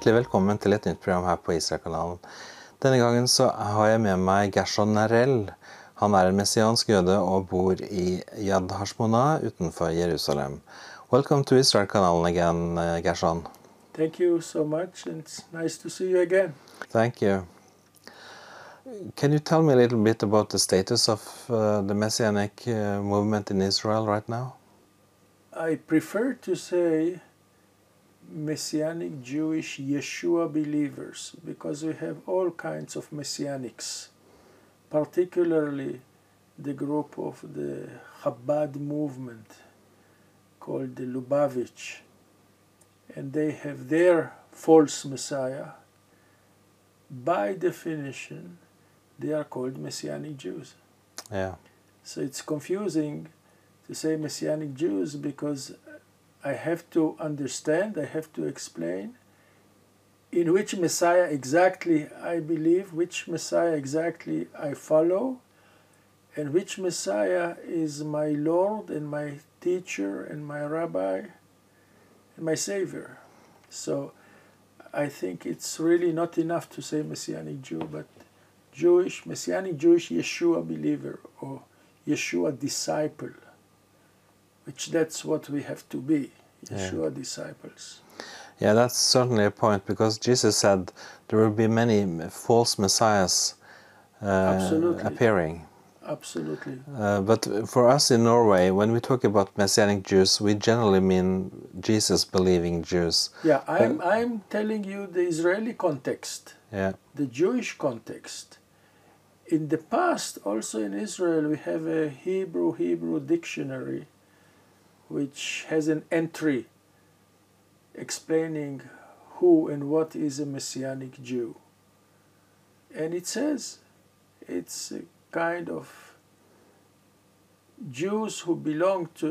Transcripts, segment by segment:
Hjertelig velkommen til et nytt program her på Israelkanalen. Denne gangen så har jeg med meg Gershon Narell. Han er en messiansk jøde og bor i Yad Hashmona utenfor Jerusalem. Welcome to Israelkanalen again, uh, Gershon. Thank you so much, and it's nice to see you again. Thank you. Can you tell me a little bit about the status of uh, the messianic uh, movement in Israel right now? I prefer to say Messianic Jewish Yeshua believers because we have all kinds of Messianics, particularly the group of the Chabad movement called the Lubavitch, and they have their false Messiah. By definition, they are called Messianic Jews. Yeah. So it's confusing to say Messianic Jews because I have to understand, I have to explain in which Messiah exactly I believe, which Messiah exactly I follow, and which Messiah is my Lord and my teacher and my rabbi and my Savior. So I think it's really not enough to say Messianic Jew, but Jewish, Messianic Jewish Yeshua believer or Yeshua disciple, which that's what we have to be, Yeshua disciples. Yeah, that's certainly a point because Jesus said there will be many false messiahs uh, Absolutely. appearing. Absolutely. Uh, but for us in Norway, when we talk about Messianic Jews, we generally mean Jesus believing Jews. Yeah, I'm, I'm telling you the Israeli context, Yeah, the Jewish context. In the past, also in Israel, we have a Hebrew Hebrew dictionary which has an entry explaining who and what is a Messianic Jew. And it says it's a kind of Jews who belong to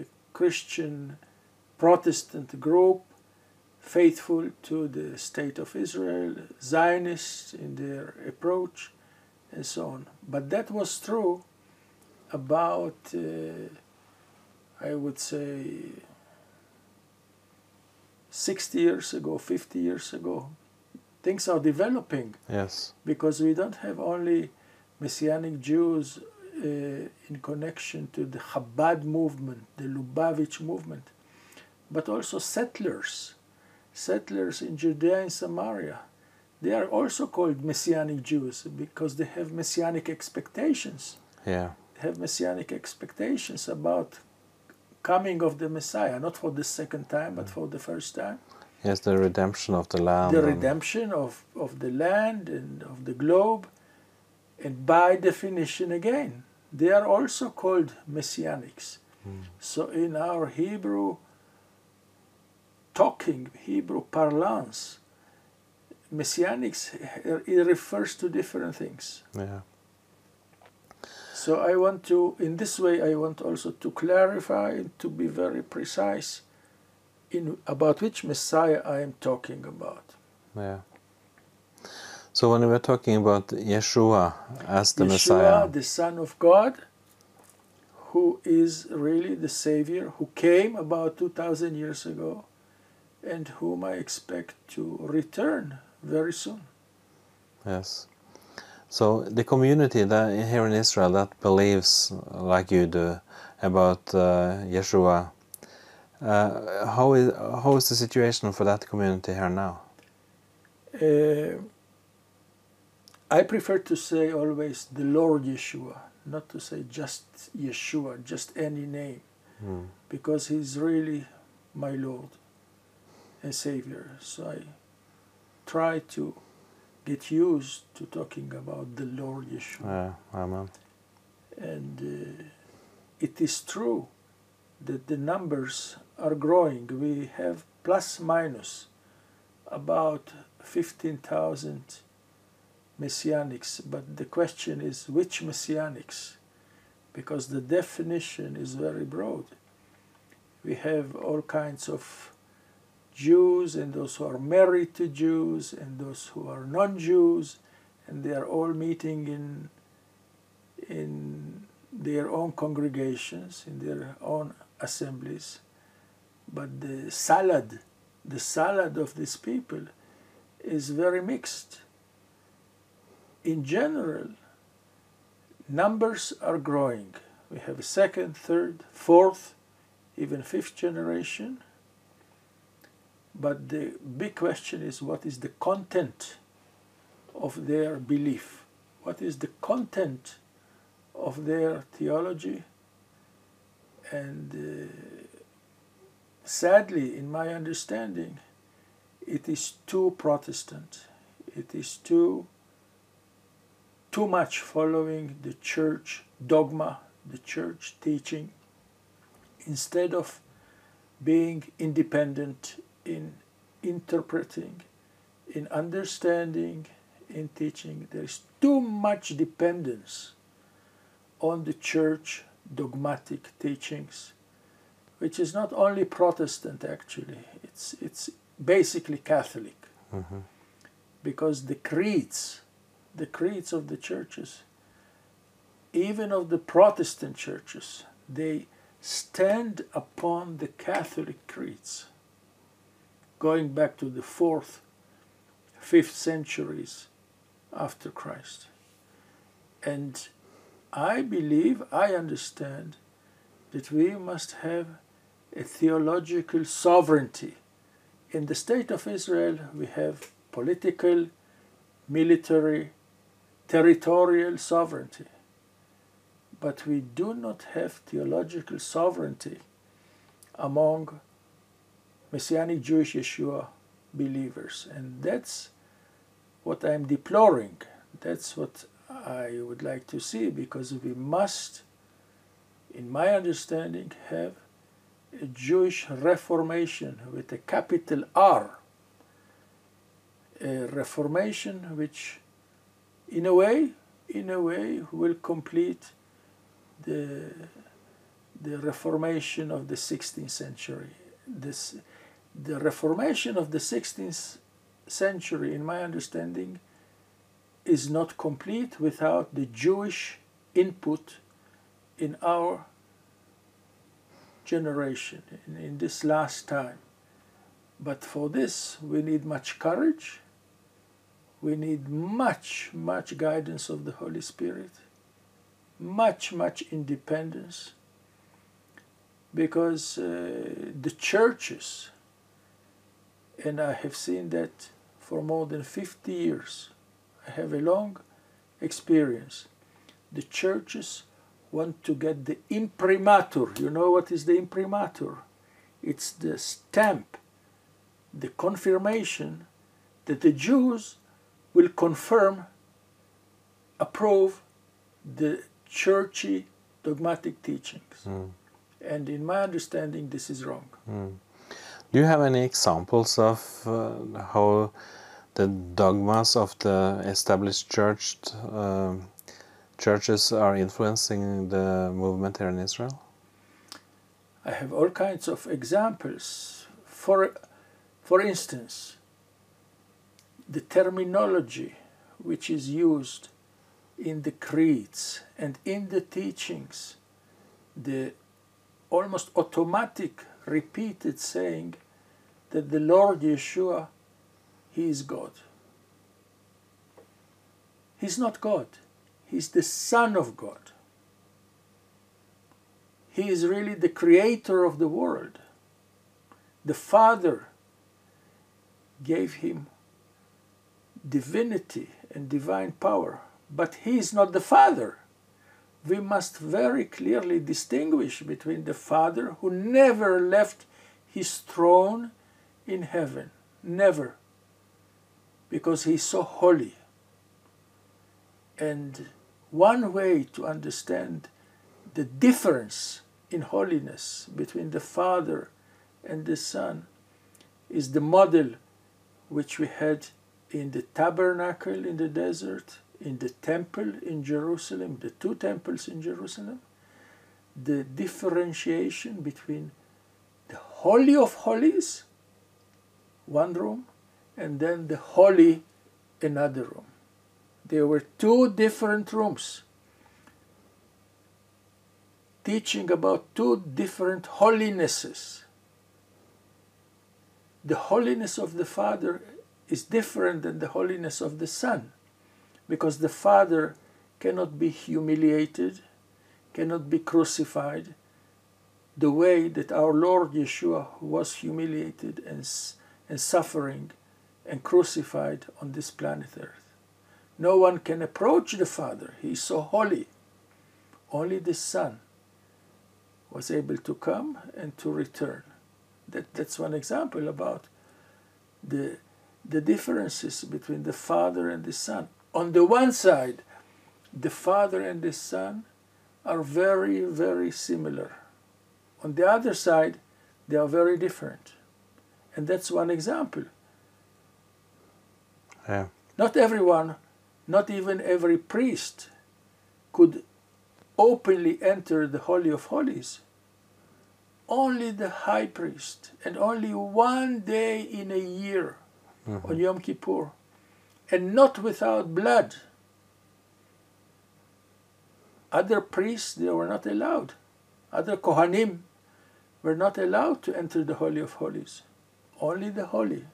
a Christian Protestant group, faithful to the state of Israel, Zionists in their approach, and so on. But that was true about, uh, I would say, 60 years ago, 50 years ago. Things are developing yes, because we don't have only Messianic Jews uh, in connection to the Chabad movement, the Lubavitch movement, but also settlers, settlers in Judea and Samaria. They are also called Messianic Jews because they have Messianic expectations, yeah, have Messianic expectations about coming of the Messiah, not for the second time, but for the first time. yes, the redemption of the land. the redemption of, of the land and of the globe. And by definition, again, they are also called messianics. Hmm. So in our Hebrew talking, Hebrew parlance, messianics it refers to different things. Yeah, So I want to, in this way, I want also to clarify and to be very precise in about which Messiah I am talking about. yeah. So when we're talking about Yeshua as the Yeshua, Messiah, the Son of God, who is really the Savior, who came about 2,000 years ago, and whom I expect to return very soon. yes. So the community that here in Israel that believes like you do about uh, Yeshua, uh, how is how is the situation for that community here now? Uh, I prefer to say always the Lord Yeshua, not to say just Yeshua, just any name, Hmm. because He's really my Lord and Savior. So I try to get used to talking about the Lord Yeshua. Yeah, amen. and uh, it is true that the numbers are growing. We have plus minus about 15,000 messianics, but the question is which messianics? Because the definition is very broad. We have all kinds of Jews and those who are married to Jews and those who are non Jews, and they are all meeting in in their own congregations, in their own assemblies. But the salad, the salad of these people is very mixed. In general, numbers are growing. We have a second, third, fourth, even fifth generation. But the big question is what is the content of their belief? What is the content of their theology? And uh, sadly, in my understanding, it is too Protestant. It is too too much following the church dogma, the church teaching, instead of being independent in interpreting, in understanding, in teaching. There is too much dependence on the church dogmatic teachings, which is not only Protestant actually, it's, it's basically Catholic. Mm-hmm. Because the creeds, the creeds of the churches, even of the Protestant churches, they stand upon the Catholic creeds, going back to the fourth, fifth centuries after Christ. And I believe, I understand that we must have a theological sovereignty. In the state of Israel, we have political, military, territorial sovereignty. But we do not have theological sovereignty among Messianic Jewish Yeshua believers. And that's what I'm deploring. That's what I would like to see because we must, in my understanding, have a Jewish reformation with a capital R. A reformation which, in a way, in a way, will complete the, the Reformation of the 16th century. This, the Reformation of the 16th century, in my understanding, is not complete without the Jewish input in our generation, in, in this last time. But for this, we need much courage. We need much, much guidance of the Holy Spirit, much, much independence, because uh, the churches, and I have seen that for more than 50 years, I have a long experience. The churches want to get the imprimatur. You know what is the imprimatur? It's the stamp, the confirmation that the Jews will confirm, approve the churchy dogmatic teachings. Mm. And in my understanding, this is wrong. Mm. Do you have any examples of uh, how the dogmas of the established church uh, churches are influencing the movement here in Israel? I have all kinds of examples. For, for instance, the terminology which is used in the creeds and in the teachings, the almost automatic repeated saying that the Lord Yeshua, He is God. He's not God. He's the Son of God. He is really the creator of the world. The Father gave him divinity and divine power, but he is not the Father. We must very clearly distinguish between the Father who never left his throne in heaven, never, because he's so holy. And one way to understand the difference in holiness between the Father and the Son is the model which we had in the tabernacle in the desert, in the temple in Jerusalem, the two temples in Jerusalem, the differentiation between the Holy of Holies, one room, and then the Holy, another room. There were two different rooms teaching about two different holinesses. the holiness of the Father is different than the holiness of the Son, because the Father cannot be humiliated, cannot be crucified, the way that our Lord Yeshua was humiliated and, and suffering and crucified on this planet Earth. No one can approach the Father, He is so holy. Only the Son was able to come and to return. That, that's one example about the, the differences between the Father and the Son. On the one side, the Father and the Son are very, very similar. On the other side, they are very different. And that's one example. Yeah. Not everyone, not even every priest, could openly enter the Holy of Holies. Only the high priest, and only one day in a year Mm-hmm. on Yom Kippur, and not without blood. Other priests, they were not allowed. Other Kohanim were not allowed to enter the Holy of Holies. Only the Holy.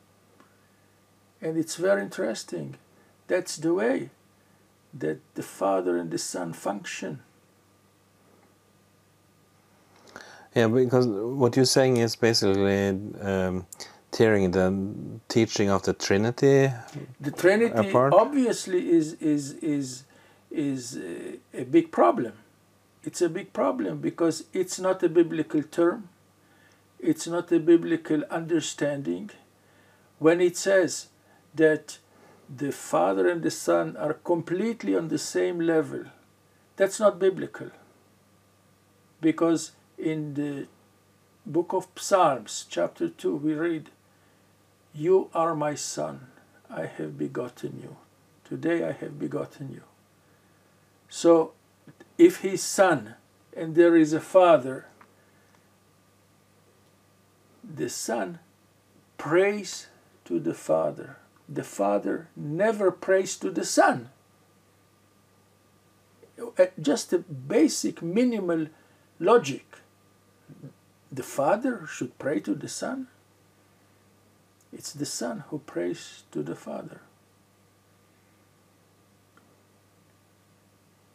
And it's very interesting. That's the way that the Father and the Son function. Yeah, because what you're saying is basically um, tearing the teaching of the Trinity. The Trinity Apart? obviously is is is is a big problem. It's a big problem because it's not a biblical term. It's not a biblical understanding. When it says that the Father and the Son are completely on the same level, that's not biblical. Because in the book of Psalms, chapter 2, we read, You are my Son, I have begotten you. Today I have begotten you. So, if he's Son and there is a Father, the Son prays to the Father. The Father never prays to the Son. Uh, Just a basic, minimal logic. The Father should pray to the Son. It's the Son who prays to the Father.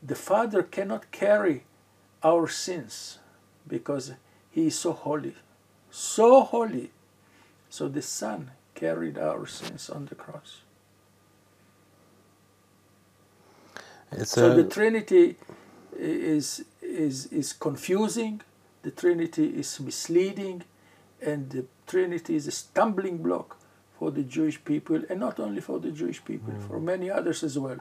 The Father cannot carry our sins because He is so holy. So holy. So the Son carried our sins on the cross. It's So the Trinity is, is, is confusing, the Trinity is misleading, and the Trinity is a stumbling block for the Jewish people, and not only for the Jewish people, for many others as well.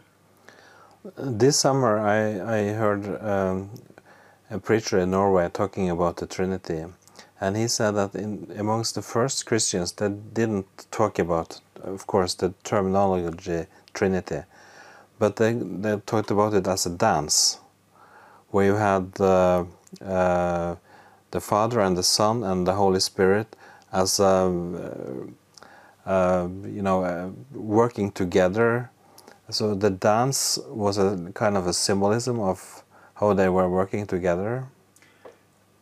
This summer, I, I heard um, a preacher in Norway talking about the Trinity, and he said that in amongst the first Christians, they didn't talk about, of course, the terminology Trinity, but they, they talked about it as a dance, where you had uh, uh, the Father and the Son and the Holy Spirit as um, uh, uh, you know uh, working together so the dance was a kind of a symbolism of how they were working together.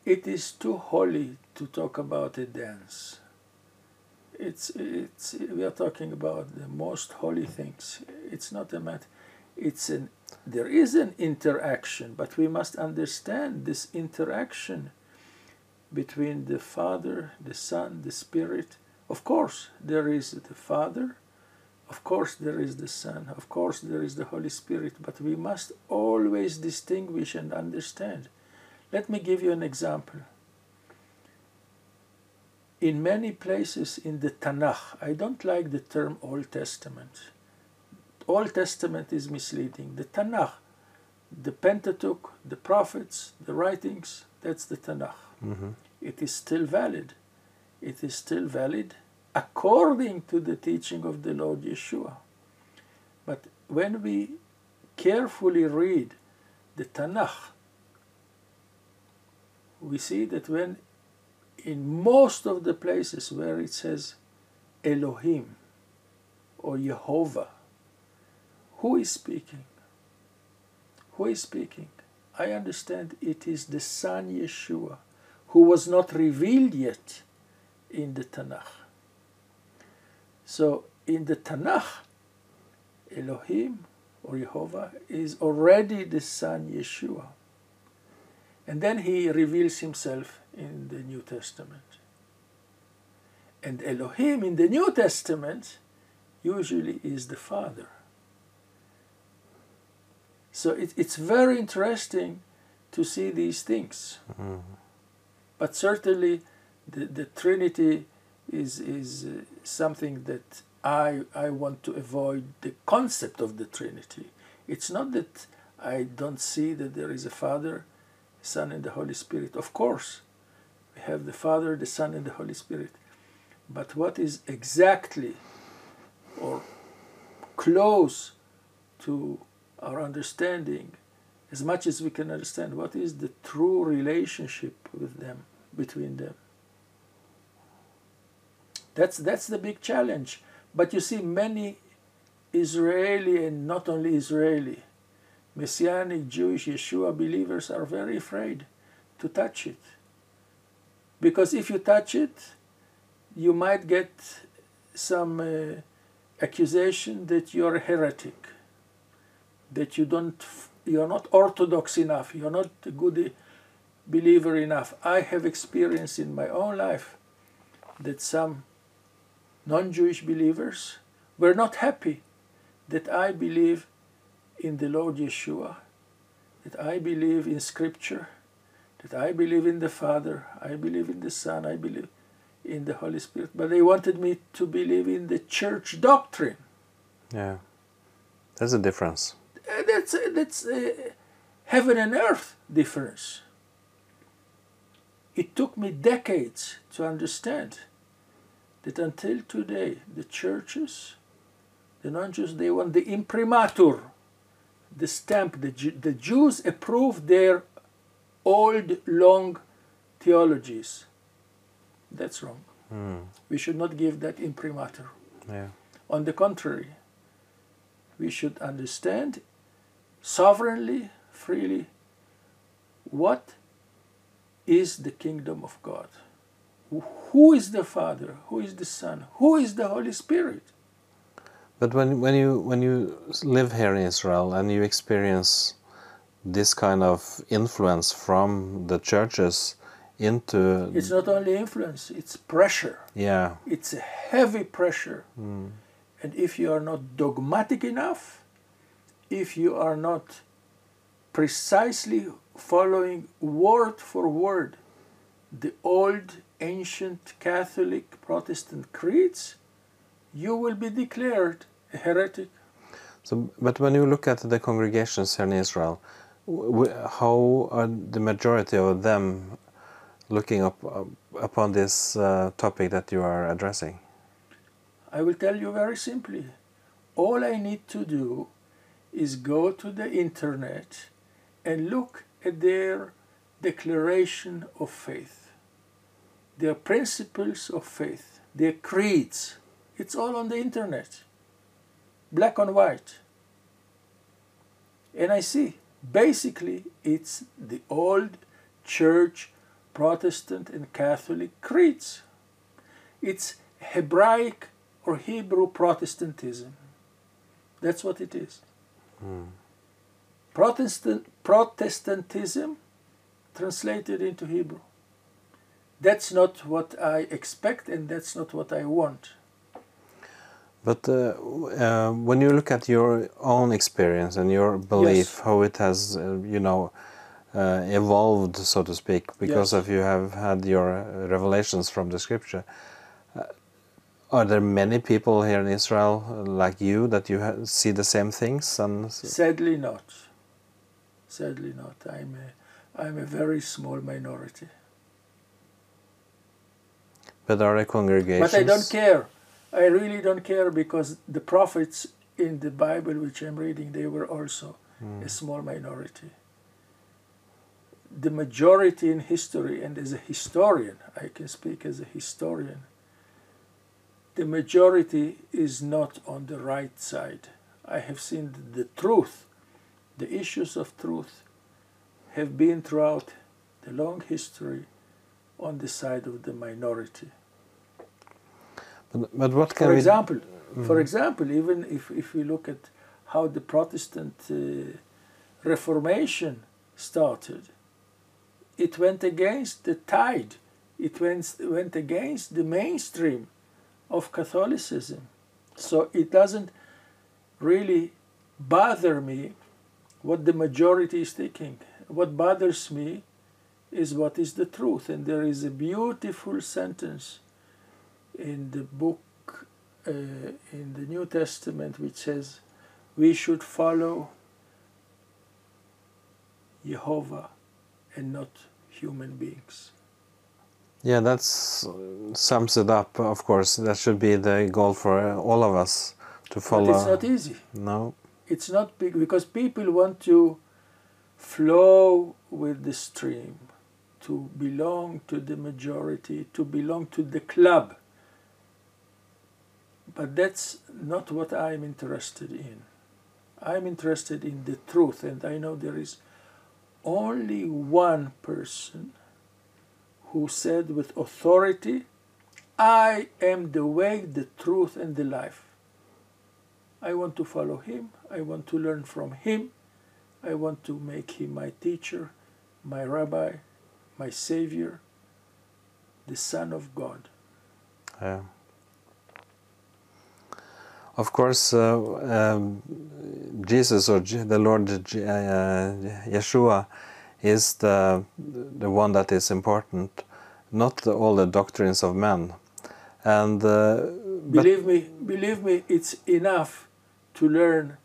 It is too holy to talk about a dance. It's, it's, we are talking about the most holy things. It's not a matter. It's an, there is an interaction, but we must understand this interaction between the Father, the Son, the Spirit. Of course, there is the Father, of course, there is the Son, of course, there is the Holy Spirit, but we must always distinguish and understand. Let me give you an example. In many places in the Tanakh, I don't like the term Old Testament. Old Testament is misleading. The Tanakh, the Pentateuch, the prophets, the writings, that's the Tanakh. hmm It is still valid. It is still valid according to the teaching of the Lord Yeshua. But when we carefully read the Tanakh, we see that when in most of the places where it says Elohim or Jehovah, who is speaking? Who is speaking? I understand it is the Son Yeshua, who was not revealed yet in the Tanakh. So in the Tanakh, Elohim or Jehovah is already the Son Yeshua. And then he reveals himself in the New Testament. And Elohim in the New Testament usually is the Father. So it, it's very interesting to see these things. Mm. But certainly the, the Trinity is, is uh, something that I, I want to avoid the concept of the Trinity. It's not that I don't see that there is a Father, Son, and the Holy Spirit. Of course, we have the Father, the Son, and the Holy Spirit. But what is exactly or close to our understanding, as much as we can understand, what is the true relationship with them, between them? That's, that's the big challenge. But you see, many Israeli and not only Israeli, Messianic Jewish Yeshua believers are very afraid to touch it. Because if you touch it, you might get some uh, accusation that you're a heretic, that you don't, you're not orthodox enough, you're not a good believer enough. I have experienced in my own life that some non-Jewish believers were not happy that I believe in the Lord Yeshua, that I believe in Scripture, that I believe in the Father, I believe in the Son, I believe in the Holy Spirit, but they wanted me to believe in the church doctrine. Yeah, there's a difference. Uh, That's uh, that's a heaven and earth difference. It took me decades to understand that until today, the churches, the non-Jews, they want the imprimatur, the stamp. The, the Jews approve their old, long theologies. That's wrong. Mm. We should not give that imprimatur. Yeah. On the contrary, we should understand sovereignly, freely, what is the kingdom of God. Who is the Father? Who is the Son? Who is the Holy Spirit? But when when you when you live here in Israel and you experience this kind of influence from the churches into It's not only influence, it's pressure. yeah It's a heavy pressure. mm, And if you are not dogmatic enough, if you are not precisely following word for word the old ancient Catholic Protestant creeds, you will be declared a heretic. so but when you look at the congregations here in Israel how are the majority of them looking up up upon this uh, topic that you are addressing I will tell you very simply. All I need to do is go to the internet and look at their declaration of faith, their principles of faith, their creeds. It's all on the internet, black and white. And I see basically it's the old church, Protestant, and Catholic creeds. It's Hebraic or Hebrew Protestantism. That's what it is. Mm. Protestant Protestantism translated into Hebrew. That's not what I expect and that's not what I want. But uh, uh, when you look at your own experience and your belief, Yes. how it has, uh, you know, uh, evolved, so to speak, because Yes. of you have had your revelations from the scripture. Are there many people here in Israel uh, like you that you ha- see the same things? And Sadly not. Sadly not. I'm a, I'm a very small minority. but are there congregations? But I don't care. I really don't care because the prophets in the Bible which I'm reading, they were also a small minority. The majority in history, and as a historian, I can speak as a historian, the majority is not on the right side. I have seen the truth, the issues of truth have been throughout the long history on the side of the minority. But, but what can For we example, for example, even if, if we look at how the Protestant uh, Reformation started, it went against the tide. It went, went against the mainstream of Catholicism. So it doesn't really bother me what the majority is thinking. What bothers me is what is the truth. And there is a beautiful sentence in the book, uh, in the New Testament, which says, we should follow Jehovah and not human beings. Yeah, that sums it up. Of course, that should be the goal for all of us to follow. But it's not easy. No. It's not big because people want to flow with the stream, to belong to the majority, to belong to the club. But that's not what I'm interested in. I'm interested in the truth, and I know there is only one person who said with authority, I am the way, the truth, and the life. I want to follow him. I want to learn from him. I want to make him my teacher, my rabbi, my savior, the Son of God. Yeah. Of course, uh, um, Jesus or the Lord uh, Yeshua is the the one that is important, not the, all the doctrines of men. And uh, believe me, believe me, it's enough to learn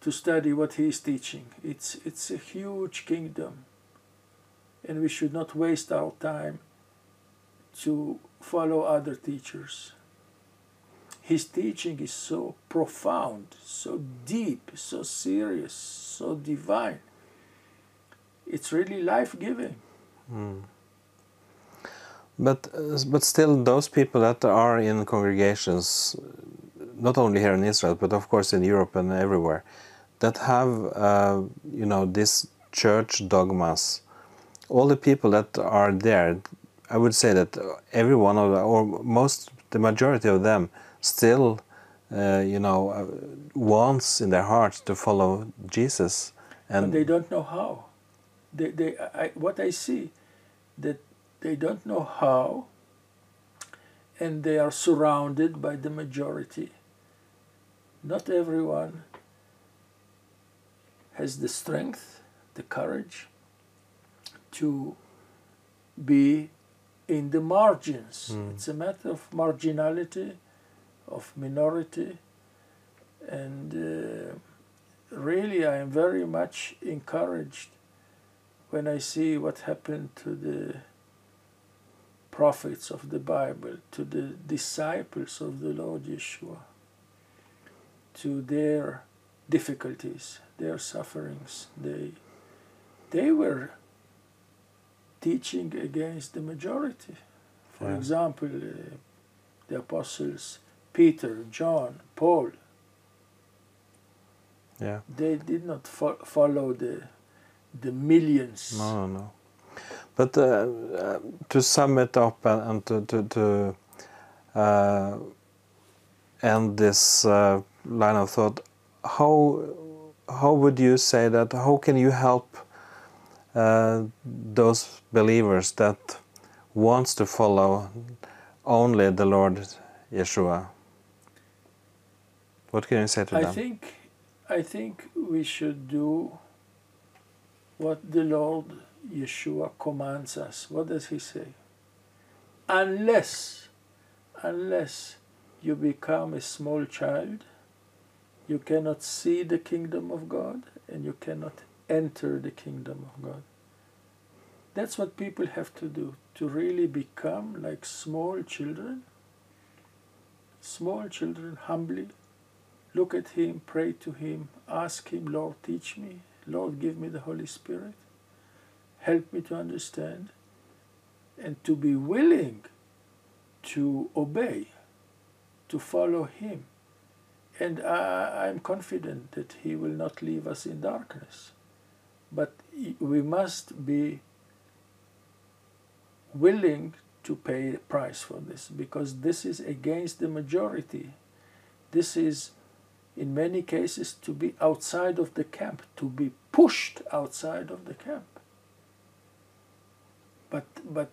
to study what he is teaching. It's it's a huge kingdom, and we should not waste our time to follow other teachers. His teaching is so profound, so deep, so serious, so divine. It's really life giving. Mm. But, uh, but still, those people that are in congregations, not only here in Israel, but of course in Europe and everywhere, that have, uh, you know, this church dogmas, all the people that are there, I would say that every one of them, or most, the majority of them, still, uh, you know, uh, wants in their hearts to follow Jesus, and but they don't know how. They, they, I, what I see, that they don't know how, and they are surrounded by the majority. Not everyone has the strength, the courage to be in the margins. Mm. It's a matter of marginality of minority and uh, really I am very much encouraged when I see what happened to the prophets of the Bible, to the disciples of the Lord Yeshua, to their difficulties, their sufferings. They, they were teaching against the majority. For yeah. example, uh, the apostles Peter, John, Paul. Yeah. They did not fo follow the the millions. No, no. no. But uh, uh, to sum it up and, and to to, to uh, end this uh, line of thought, how how would you say that? How can you help uh, those believers that wants to follow only the Lord Yeshua? What can you say to I them? I think, I think we should do what the Lord Yeshua commands us. What does he say? Unless, unless you become a small child, you cannot see the kingdom of God and you cannot enter the kingdom of God. That's what people have to do to really become like small children. Small children, humbly Look at Him, pray to Him, ask Him, Lord, teach me. Lord, give me the Holy Spirit. Help me to understand and to be willing to obey, to follow Him. And I, am confident that He will not leave us in darkness. But we must be willing to pay a price for this because this is against the majority. This is, in many cases, to be outside of the camp, to be pushed outside of the camp. But but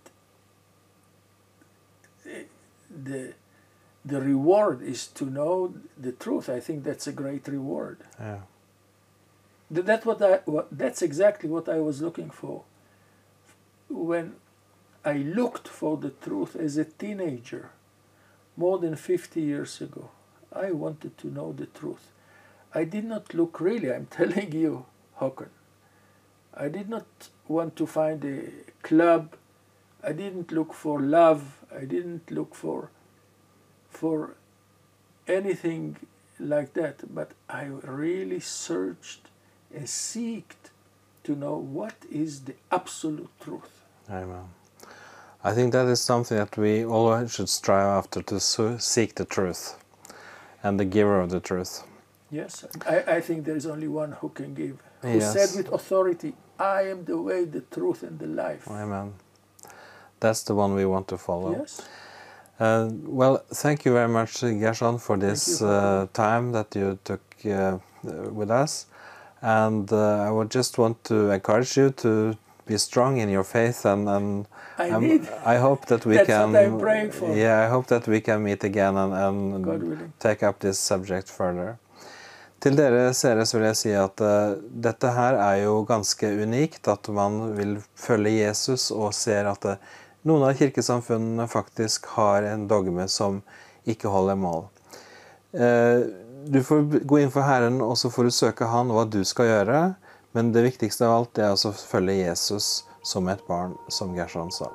the the reward is to know the truth. I think that's a great reward. Ja. Th- That's what I. What, that's exactly what I was looking for. When I looked for the truth as a teenager, more than fifty years ago, I wanted to know the truth. I did not look really. I'm telling you, Håkon. I did not want to find a club. I didn't look for love. I didn't look for for anything like that. But I really searched and seeked to know what is the absolute truth. Amen. I think that is something that we all should strive after to seek the truth and the giver of the truth. Yes, I, I think there is only one who can give. Who Yes. said with authority, I am the way, the truth, and the life. Amen. That's the one we want to follow. Yes. Uh, well, thank you very much, Gershon, for this you, uh, time that you took uh, with us. And uh, I would just want to encourage you to be strong in your faith, and, and I. I hope that we That's can. what I'm praying for. Yeah, I hope that we can meet again and, and take up this subject further. Til dere seere vil jeg si at uh, dette her er jo ganske unikt. At man vil følge Jesus og ser at uh, noen av kirkesamfunnene faktisk har en dogme som ikke holder mål. Uh, Du får gå inn for Herren, og så får du søke Han hva du skal gjøre. Men det viktigste av alt er altså å følge Jesus som et barn, som Gershon sa.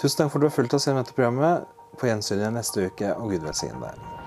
Tusen takk for at du har fulgt oss gjennom dette programmet. På gjensyn igjen neste uke, og Gud velsigne deg.